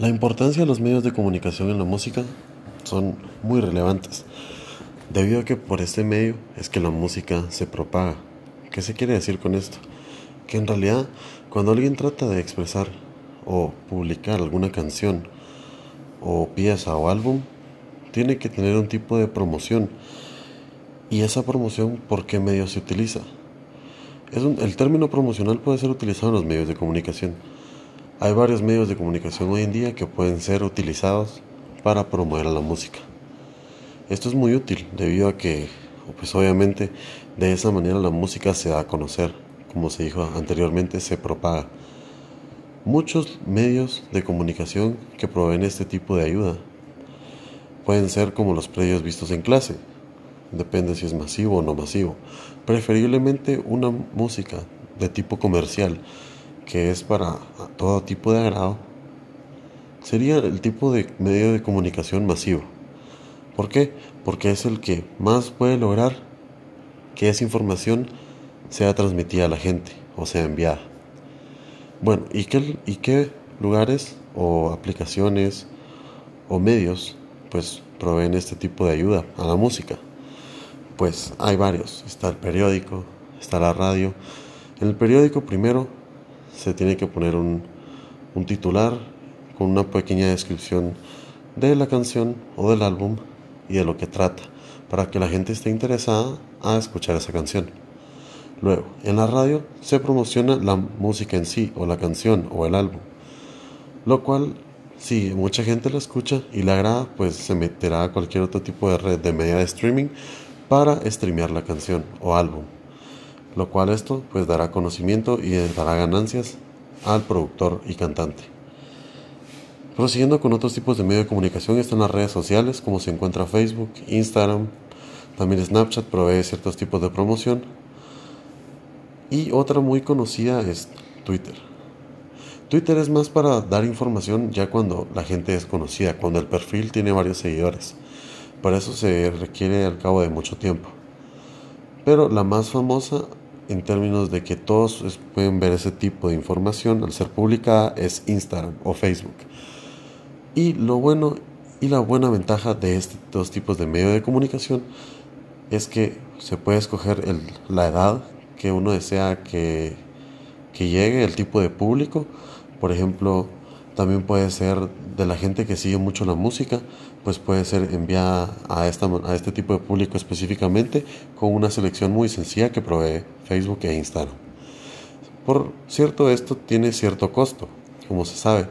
La importancia de los medios de comunicación en la música son muy relevantes, debido a que por este medio es que la música se propaga. ¿Qué se quiere decir con esto? Que en realidad cuando alguien trata de expresar o publicar alguna canción o pieza o álbum, tiene que tener un tipo de promoción. ¿Y esa promoción por qué medio se utiliza? El término promocional puede ser utilizado en los medios de comunicación hay varios medios de comunicación hoy en día que pueden ser utilizados para promover la música. Esto es muy útil debido a que, pues obviamente, de esa manera la música se da a conocer, como se dijo anteriormente, se propaga. Muchos medios de comunicación que proveen este tipo de ayuda pueden ser como los predios vistos en clase, depende si es masivo o no masivo. Preferiblemente una música de tipo comercial que es para todo tipo de agrado, sería el tipo de medio de comunicación masivo. ¿Por qué? Porque es el que más puede lograr que esa información sea transmitida a la gente o sea enviada. Bueno, ¿y qué, y qué lugares o aplicaciones o medios pues proveen este tipo de ayuda a la música? Pues hay varios. Está el periódico, está la radio. En el periódico primero se tiene que poner un, titular con una pequeña descripción de la canción o del álbum y de lo que trata, para que la gente esté interesada a escuchar esa canción. Luego, en la radio se promociona la música en sí, o la canción, o el álbum, lo cual, si mucha gente la escucha y le agrada, pues se meterá a cualquier otro tipo de red de media de streaming para streamear la canción o álbum lo cual esto pues dará conocimiento y dará ganancias al productor y cantante. Prosiguiendo con otros tipos de medios de comunicación están las redes sociales como se encuentra Facebook, Instagram, también Snapchat provee ciertos tipos de promoción y otra muy conocida es Twitter. Twitter es más para dar información ya cuando la gente es conocida, cuando el perfil tiene varios seguidores. Para eso se requiere al cabo de mucho tiempo. Pero la más famosa en términos de que todos pueden ver ese tipo de información al ser publicada es Instagram o Facebook. Y lo bueno y la buena ventaja de estos dos tipos de medio de comunicación es que se puede escoger la edad que uno desea que, que llegue, el tipo de público. Por ejemplo, también puede ser de la gente que sigue mucho la música, pues puede ser enviada a, esta, a este tipo de público específicamente con una selección muy sencilla que provee Facebook e Instagram. Por cierto, esto tiene cierto costo, como se sabe.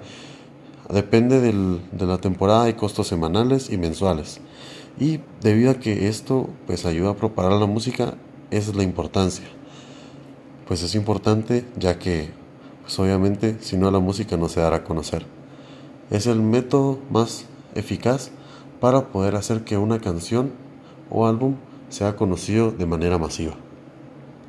Depende de la temporada, hay costos semanales y mensuales. Y debido a que esto pues ayuda a propagar la música, esa es la importancia. Pues es importante ya que pues obviamente si no la música no se dará a conocer. Es el método más eficaz para poder hacer que una canción o álbum sea conocido de manera masiva.